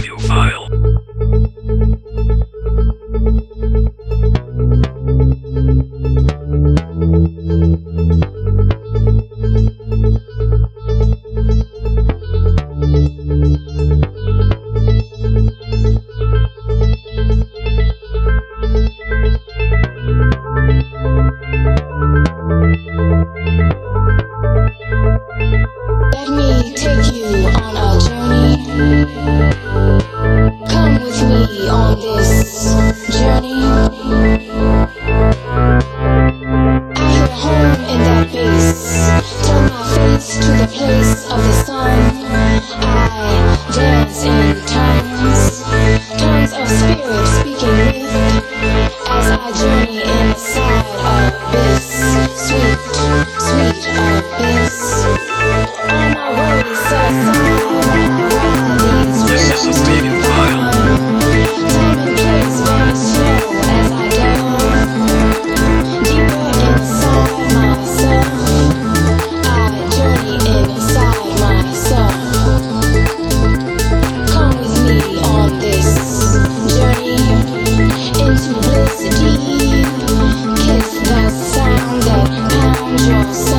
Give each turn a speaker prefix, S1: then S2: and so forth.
S1: radio file.
S2: angels.